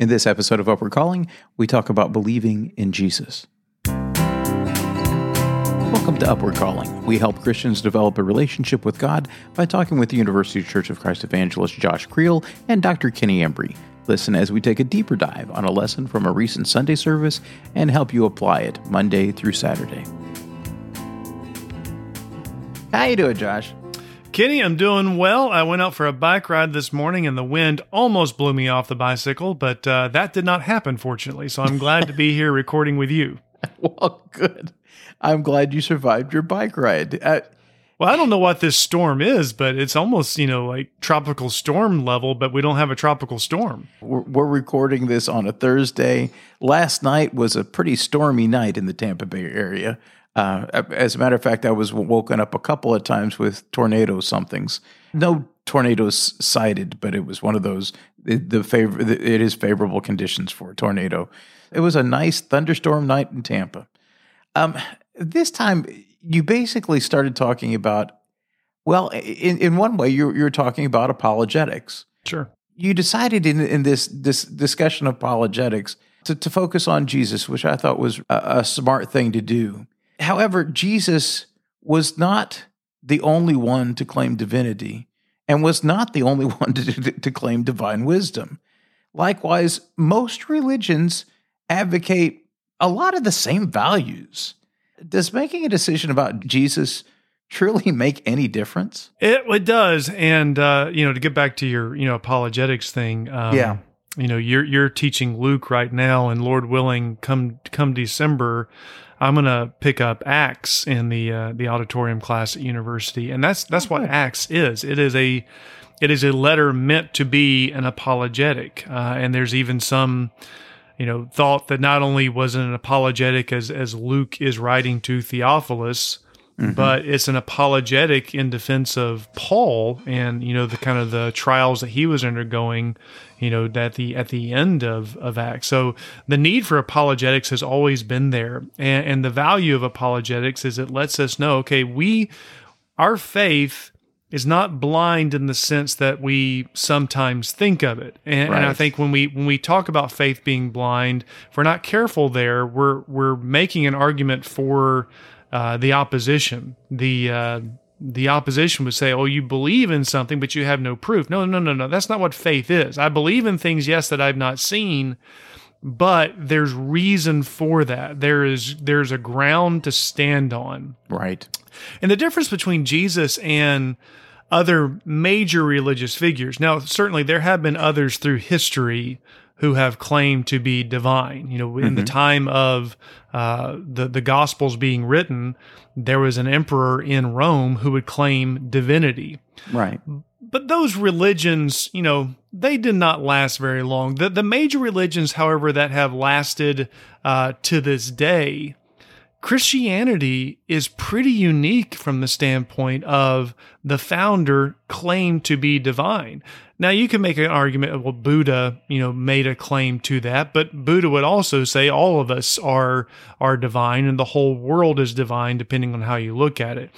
In this episode of Upward Calling, we talk about believing in Jesus. Welcome to Upward Calling. We help Christians develop a relationship with God by talking with the University Church of Christ evangelist Josh Creel and Dr. Kenny Embry. Listen as we take a deeper dive on a lesson from a recent Sunday service and help you apply it Monday through Saturday. How you doing, Josh? Kenny, I'm doing well. I went out for a bike ride this morning and the wind almost blew me off the bicycle, but uh, that did not happen, fortunately. So I'm glad to be here recording with you. Well, good. I'm glad you survived your bike ride. Uh, well, I don't know what this storm is, but it's almost, you know, like tropical storm level, but we don't have a tropical storm. We're, we're, recording this on a Thursday. Last night was a pretty stormy night in the Tampa Bay area. Uh, as a matter of fact, I was woken up a couple of times with tornado somethings. No tornadoes sighted, but it was one of those. The, favor, it is favorable conditions for a tornado. It was a nice thunderstorm night in Tampa. Um, this time, you basically started talking about. Well, in, in one way, you're you're talking about apologetics. Sure. You decided in in this this discussion of apologetics to, to focus on Jesus, which I thought was a, a smart thing to do. However, Jesus was not the only one to claim divinity and was not the only one to, to, claim divine wisdom. Likewise, most religions advocate a lot of the same values. Does making a decision about Jesus truly make any difference? It, it does. And, uh, you know, to get back to your, you know, apologetics thing. Um, yeah. You know, you're, you're teaching Luke right now and Lord willing, come, come December, I'm gonna pick up Acts in the uh, the auditorium class at university, and that's that's what Acts is. It is a it is a letter meant to be an apologetic, uh, and there's even some you know thought that not only was it an apologetic as as Luke is writing to Theophilus. Mm-hmm. But it's an apologetic in defense of Paul and you know the kind of the trials that he was undergoing you know, at the at the end of of Acts. So the need for apologetics has always been there, and, and the value of apologetics is it lets us know, okay, we our faith is not blind in the sense that we sometimes think of it. And, right. and, I think when we when we talk about faith being blind, if we're not careful there, we're we're making an argument for uh, the opposition, the uh, the opposition would say, "Oh, you believe in something, but you have no proof." No, no, no, no. That's not what faith is. I believe in things, yes, that I've not seen, but there's reason for that. There is there's a ground to stand on. Right. And the difference between Jesus and other major religious figures. Now, certainly there have been others through history who have claimed to be divine. You know, in mm-hmm. the time of uh, the the Gospels being written, there was an emperor in Rome who would claim divinity. Right. But those religions, you know, they did not last very long. The the major religions, however, that have lasted uh, to this day Christianity is pretty unique from the standpoint of the founder claimed to be divine. Now you can make an argument of well Buddha, you know, made a claim to that, but Buddha would also say all of us are are divine and the whole world is divine depending on how you look at it.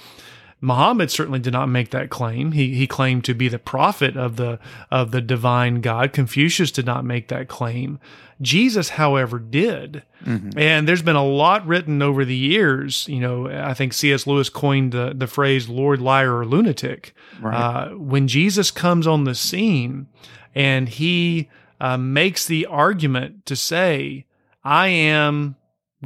Muhammad certainly did not make that claim. He he claimed to be the prophet of the of the divine God. Confucius did not make that claim. Jesus, however, did. Mm-hmm. And there's been a lot written over the years. You know, I think C.S. Lewis coined the, the phrase Lord, liar, or lunatic. Right. Uh, when Jesus comes on the scene and he uh, makes the argument to say, I am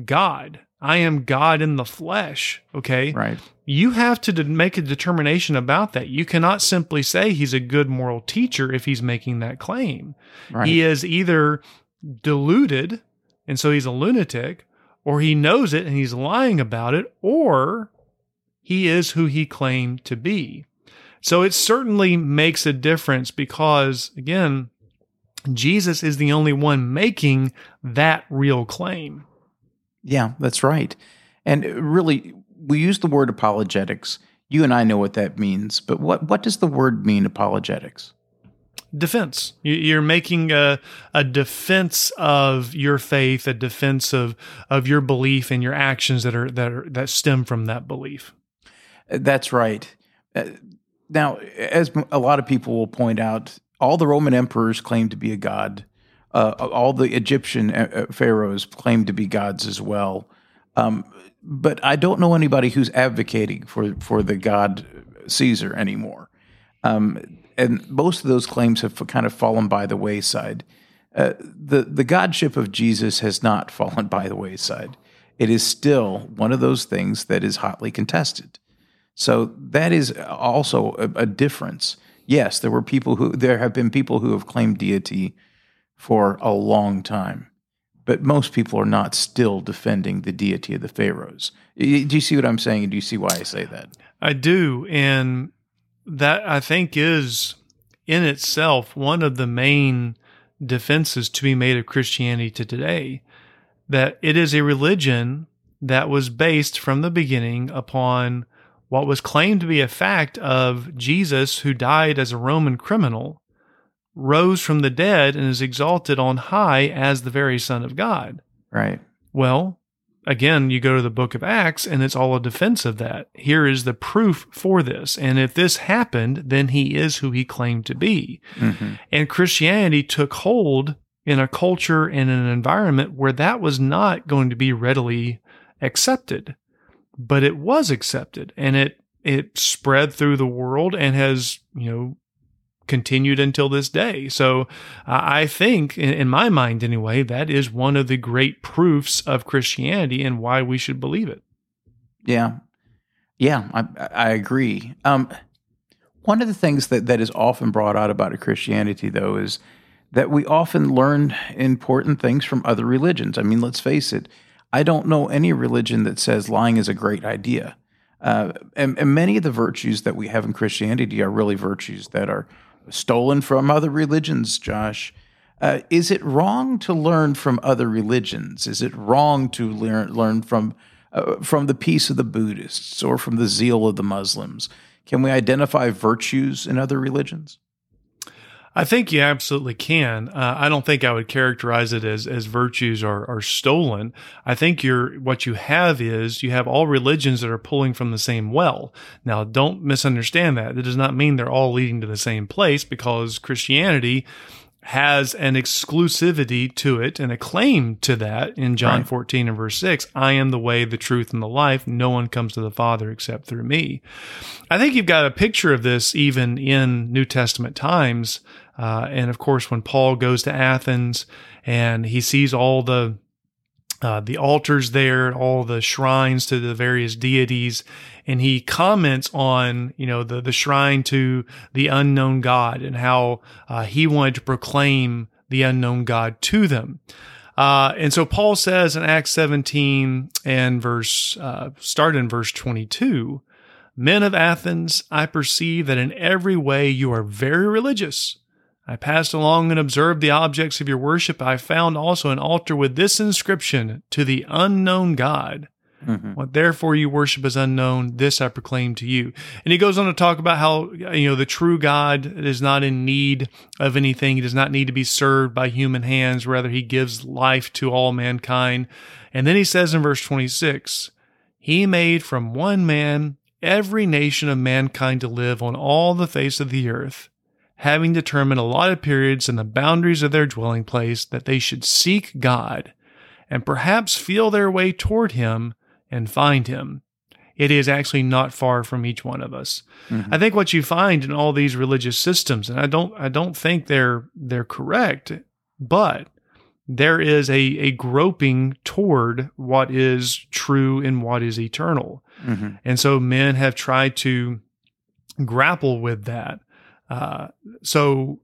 God. I am God in the flesh. Okay. Right. You have to make a determination about that. You cannot simply say he's a good moral teacher if he's making that claim. Right. He is either deluded and so he's a lunatic, or he knows it and he's lying about it, or he is who he claimed to be. So it certainly makes a difference because, again, Jesus is the only one making that real claim. Yeah, that's right. And really, we use the word apologetics. You and I know what that means, but what, what does the word mean, apologetics? defense. You're making a, a defense of your faith, a defense of, of your belief and your actions that are that are, that stem from that belief. That's right. Uh, now, as a lot of people will point out, all the Roman emperors claimed to be a god. Uh, all the Egyptian uh, uh, pharaohs claim to be gods as well. Um, but I don't know anybody who's advocating for, for the god Caesar anymore. Um, and most of those claims have kind of fallen by the wayside. Uh, the the godship of Jesus has not fallen by the wayside. It is still one of those things that is hotly contested. So that is also a, a difference. Yes, there were people who there have been people who have claimed deity for a long time, but most people are not still defending the deity of the pharaohs. Do you see what I'm saying? Do you see why I say that? I do, and that I think is in itself one of the main defenses to be made of Christianity to today that it is a religion that was based from the beginning upon what was claimed to be a fact of Jesus, who died as a Roman criminal, rose from the dead and is exalted on high as the very Son of God. Right. Well, again, you go to the book of Acts and it's all a defense of that. Here is the proof for this. And if this happened, then he is who he claimed to be. Mm-hmm. And Christianity took hold in a culture and an environment where that was not going to be readily accepted but it was accepted and it it spread through the world and has you know continued until this day. So uh, I think, in, in, my mind anyway, that is one of the great proofs of Christianity and why we should believe it. Yeah, yeah, I, I agree. Um, one of the things that that is often brought out about Christianity, though, is that we often learn important things from other religions. I mean, let's face it. I don't know any religion that says lying is a great idea. Uh, and, and, many of the virtues that we have in Christianity are really virtues that are stolen from other religions, Josh. Uh, is it wrong to learn from other religions? Is it wrong to learn, learn from, uh, from the peace of the Buddhists or from the zeal of the Muslims? Can we identify virtues in other religions? I think you absolutely can. Uh, I don't think I would characterize it as as virtues are are stolen. I think you're what you have is you have all religions that are pulling from the same well. Now, don't misunderstand that. It does not mean they're all leading to the same place because Christianity has an exclusivity to it and a claim to that in John right. 14 and verse 6. I am the way, the truth, and the life. No one comes to the Father except through me. I think you've got a picture of this even in New Testament times uh, and of course, when Paul goes to Athens and he sees all the uh, the altars there, all the shrines to the various deities, and he comments on you know the the shrine to the unknown God and how uh, he wanted to proclaim the unknown God to them. Uh, and so Paul says in Acts 17 and verse, uh, start in verse 22, Men of Athens, I perceive that in every way you are very religious. I passed along and observed the objects of your worship. I found also an altar with this inscription to the unknown God. Mm-hmm. What therefore you worship as unknown, this I proclaim to you. And he goes on to talk about how, you know, the true God is not in need of anything. He does not need to be served by human hands. Rather, he gives life to all mankind. And then he says in verse 26, he made from one man every nation of mankind to live on all the face of the earth having determined allotted periods and the boundaries of their dwelling place, that they should seek God and perhaps feel their way toward Him and find Him. It is actually not far from each one of us. Mm-hmm. I think what you find in all these religious systems, and I don't, I don't think they're they're correct, but there is a, a groping toward what is true and what is eternal. Mm-hmm. And so men have tried to grapple with that. Uh, so,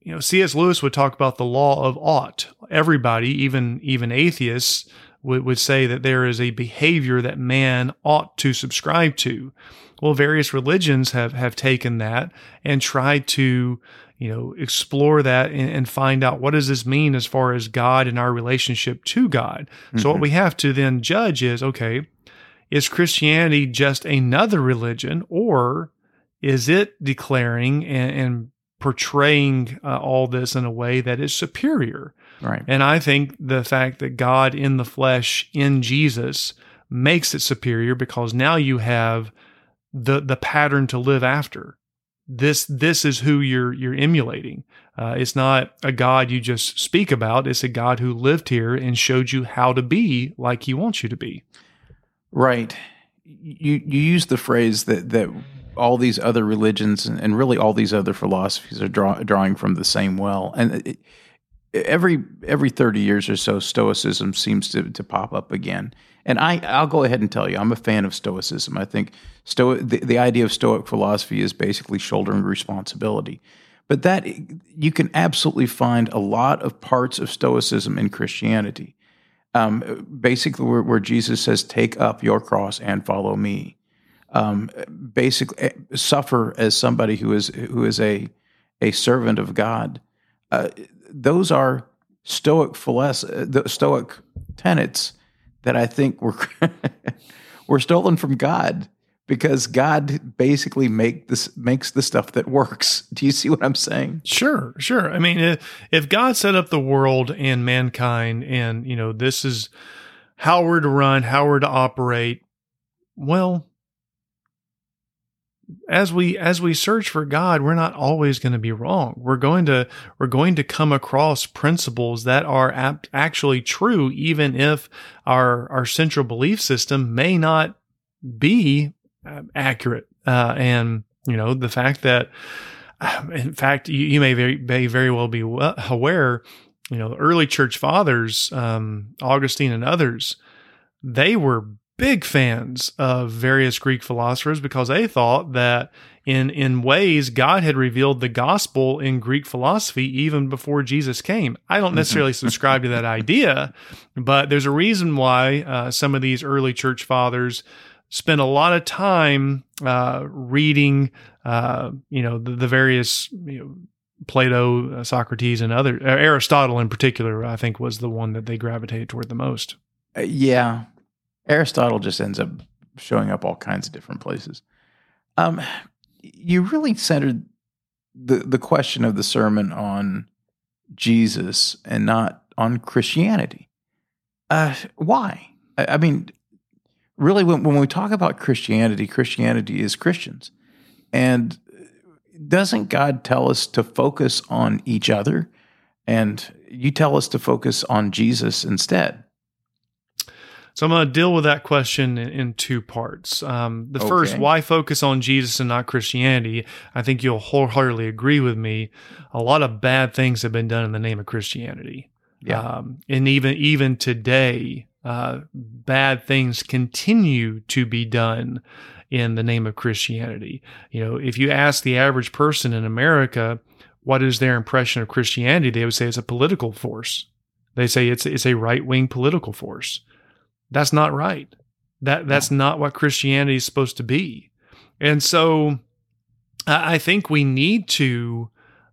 you know, C.S. Lewis would talk about the law of ought. Everybody, even even atheists, would, would say that there is a behavior that man ought to subscribe to. Well, various religions have have taken that and tried to you know explore that and, and, find out what does this mean as far as God and our relationship to God. Mm-hmm. So what mm-hmm. we have to then judge is okay, is Christianity just another religion or is it declaring and, and portraying uh, all this in a way that is superior? Right. And I think the fact that God in the flesh in Jesus makes it superior because now you have the the pattern to live after. this this is who you're you're emulating. Uh, it's not a God you just speak about. It's a God who lived here and showed you how to be like He wants you to be. Right. You you use the phrase that that all these other religions and, really all these other philosophies are draw, drawing from the same well, and it, every every thirty years or so, Stoicism seems to to pop up again. And I I'll go ahead and tell you, I'm a fan of Stoicism. I think Sto the, the idea of Stoic philosophy is basically shouldering responsibility. But that you can absolutely find a lot of parts of Stoicism in Christianity. Um, basically, where, where, Jesus says, "Take up your cross and follow me." Um, basically, eh, suffer as somebody who is who is a a servant of God. Uh, those are Stoic philosophy, Stoic tenets that I think were were stolen from God because God basically make this makes the stuff that works. Do you see what I'm saying? Sure, sure. I mean, if, if God set up the world and mankind, and you know this is how we're to run, how we're to operate, well, as we as we search for God, we're not always going to be wrong. We're going to we're going to come across principles that are ap- actually true, even if our our central belief system may not be uh, accurate. Uh, and you know the fact that, in fact, you, you may very may very well be aware. You know, early church fathers, um, Augustine and others, they were big fans of various Greek philosophers because they thought that in in ways God had revealed the gospel in Greek philosophy even before Jesus came. I don't necessarily subscribe to that idea, but there's a reason why uh, some of these early church fathers spent a lot of time uh, reading, uh, you know, the, the various you know, Plato, uh, Socrates, and other uh, Aristotle in particular. I think was the one that they gravitated toward the most. Uh, yeah, Aristotle just ends up showing up all kinds of different places. Um, you really centered the the question of the sermon on Jesus and not on Christianity. Uh, why? I, I mean, really, when, when we talk about Christianity, Christianity is Christians, and doesn't God tell us to focus on each other? And you tell us to focus on Jesus instead. So I'm going to deal with that question in, in two parts. Um, the okay. first, why focus on Jesus and not Christianity? I think you'll wholeheartedly agree with me. A lot of bad things have been done in the name of Christianity. Yeah. Um, and even even today, uh, bad things continue to be done in the name of Christianity. You know, if you ask the average person in America what is their impression of Christianity, they would say it's a political force. They say it's it's a right wing political force. That's not right. That that's not what Christianity is supposed to be. And so I think we need to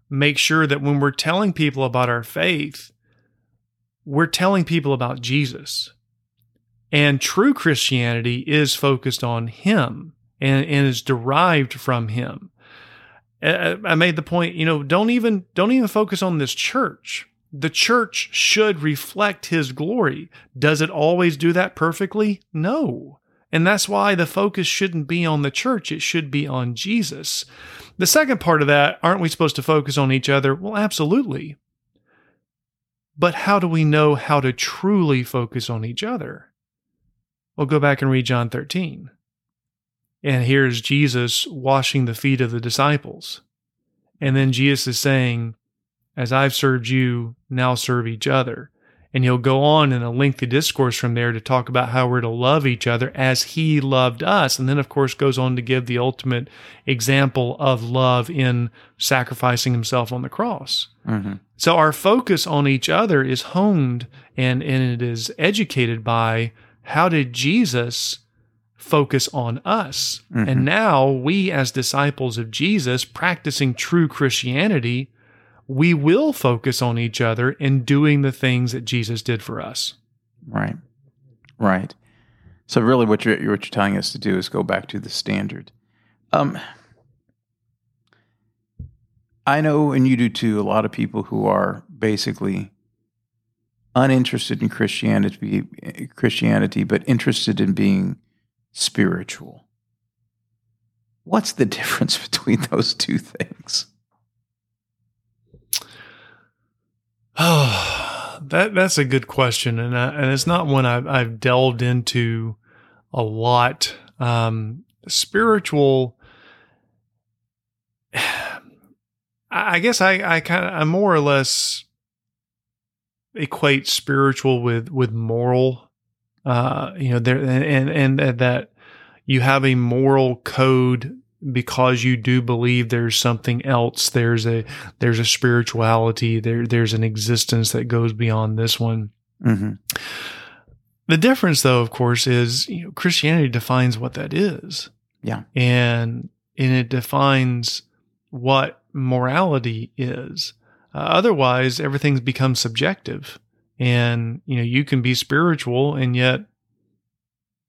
make sure that when we're telling people about our faith, we're telling people about Jesus. And true Christianity is focused on Him and, and is derived from Him. I made the point, you know, don't even don't even focus on this church the church should reflect his glory. Does it always do that perfectly? No. And that's why the focus shouldn't be on the church, it should be on Jesus. The second part of that, aren't we supposed to focus on each other? Well, absolutely. But how do we know how to truly focus on each other? Well, go back and read John 13. And here's Jesus washing the feet of the disciples. And then Jesus is saying, as I've served you, now serve each other. And he'll go on in a lengthy discourse from there to talk about how we're to love each other as he loved us. And then, of course, goes on to give the ultimate example of love in sacrificing himself on the cross. Mm-hmm. So our focus on each other is honed and, and it is educated by how did Jesus focus on us? Mm-hmm. And now we, as disciples of Jesus, practicing true Christianity, we will focus on each other in doing the things that Jesus did for us. Right. Right. So really what you're what you're telling us to do is go back to the standard. Um I know and you do too a lot of people who are basically uninterested in Christianity Christianity but interested in being spiritual. What's the difference between those two things? Oh, that that's a good question, and I, and it's not one I've, I've delved into a lot. Um, spiritual. I guess I I kind of I more or less equate spiritual with with moral. Uh, you know, there and and, and that you have a moral code because you do believe there's something else there's a there's a spirituality there there's an existence that goes beyond this one Mm-hmm. the difference though of course is you know christianity defines what that is Yeah. and and it defines what morality is uh, otherwise everything's become subjective and you know you can be spiritual and yet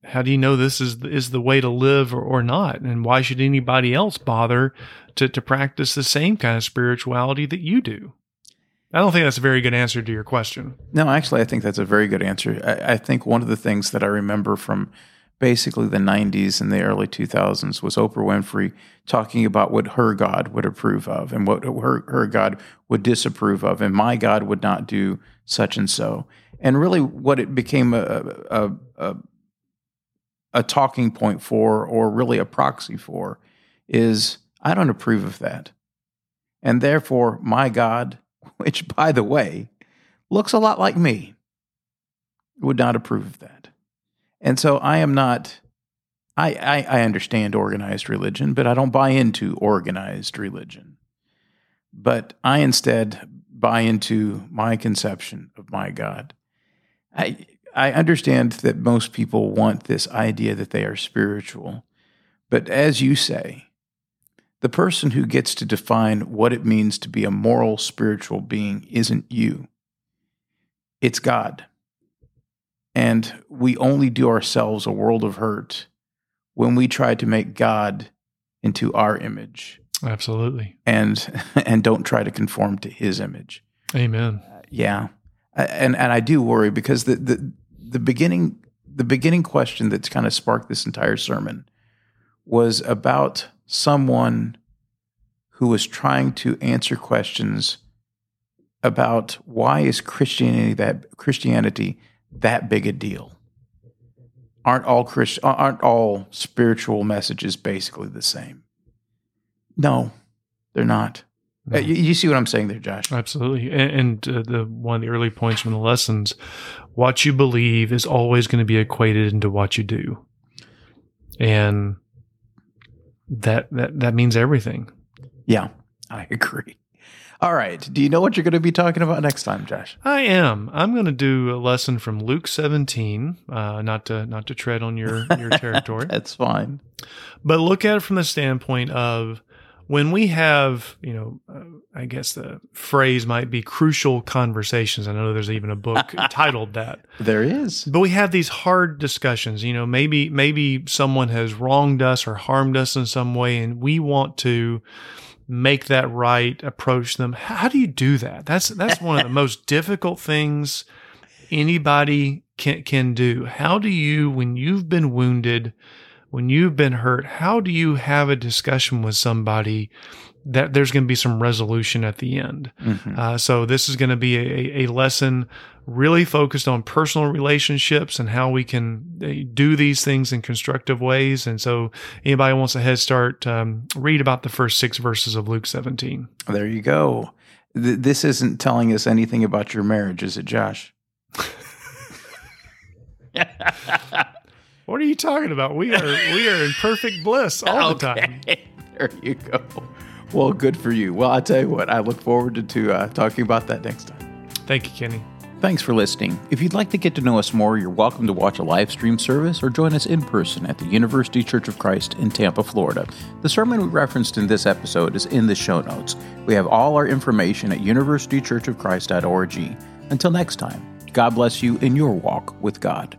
how do you know this is is the way to live or, or not and why should anybody else bother to to practice the same kind of spirituality that you do i don't think that's a very good answer to your question No, actually, I think that's a very good answer. I, I think one of the things that I remember from basically the 90s and the early 2000s was Oprah Winfrey talking about what her God would approve of and what her, her God would disapprove of. And my God would not do such and so. And really, what it became a, a, a, a talking point for, or really a proxy for, is I don't approve of that. And therefore, my God, which by the way, looks a lot like me, would not approve of that. And so I am not, I, I, I understand organized religion, but I don't buy into organized religion. But I instead buy into my conception of my God. I, I understand that most people want this idea that they are spiritual. But as you say, the person who gets to define what it means to be a moral spiritual being isn't you, it's God. And we only do ourselves a world of hurt when we try to make God into our image absolutely and and don't try to conform to his image. amen uh, Yeah. Uh, and and I do worry because the the the beginning the beginning question that's kind of sparked this entire sermon was about someone who was trying to answer questions about why is Christianity that Christianity that big a deal? Aren't all Christ, aren't all spiritual messages basically the same? No, they're not. Uh, You, you see what I'm saying there, Josh? Absolutely, and, and uh, the one of the early points from the lessons, what you believe is always going to be equated into what you do, and that that that means everything. Yeah, I agree. All right. Do you know what you're going to be talking about next time, Josh? I am. I'm going to do a lesson from Luke 17. Uh, not to not to tread on your your territory, That's fine. but look at it from the standpoint of when we have, you know, uh, I guess the phrase might be crucial conversations. I know there's even a book titled that. There is. But we have these hard discussions. You know, maybe maybe someone has wronged us or harmed us in some way, and we want to make that right, approach them. How do you do that? That's that's one of the most difficult things anybody can can do. How do you, when you've been wounded, when you've been hurt, how do you have a discussion with somebody that there's going to be some resolution at the end? Mhm. Uh, so this is going to be a, a lesson really focused on personal relationships and how we can uh, do these things in constructive ways. And so anybody wants a head start, um, read about the first six verses of Luke 17. There you go. Th- this isn't telling us anything about your marriage, is it, Josh? What are you talking about? We are we are in perfect bliss all the time. there you go. Well, good for you. Well, I tell you what, I look forward to, to uh, talking about that next time. Thank you, Kenny. Thanks for listening. If you'd like to get to know us more, you're welcome to watch a live stream service or join us in person at the University Church of Christ in Tampa, Florida. The sermon we referenced in this episode is in the show notes. We have all our information at universitychurchofchrist.org. Until next time, God bless you in your walk with God.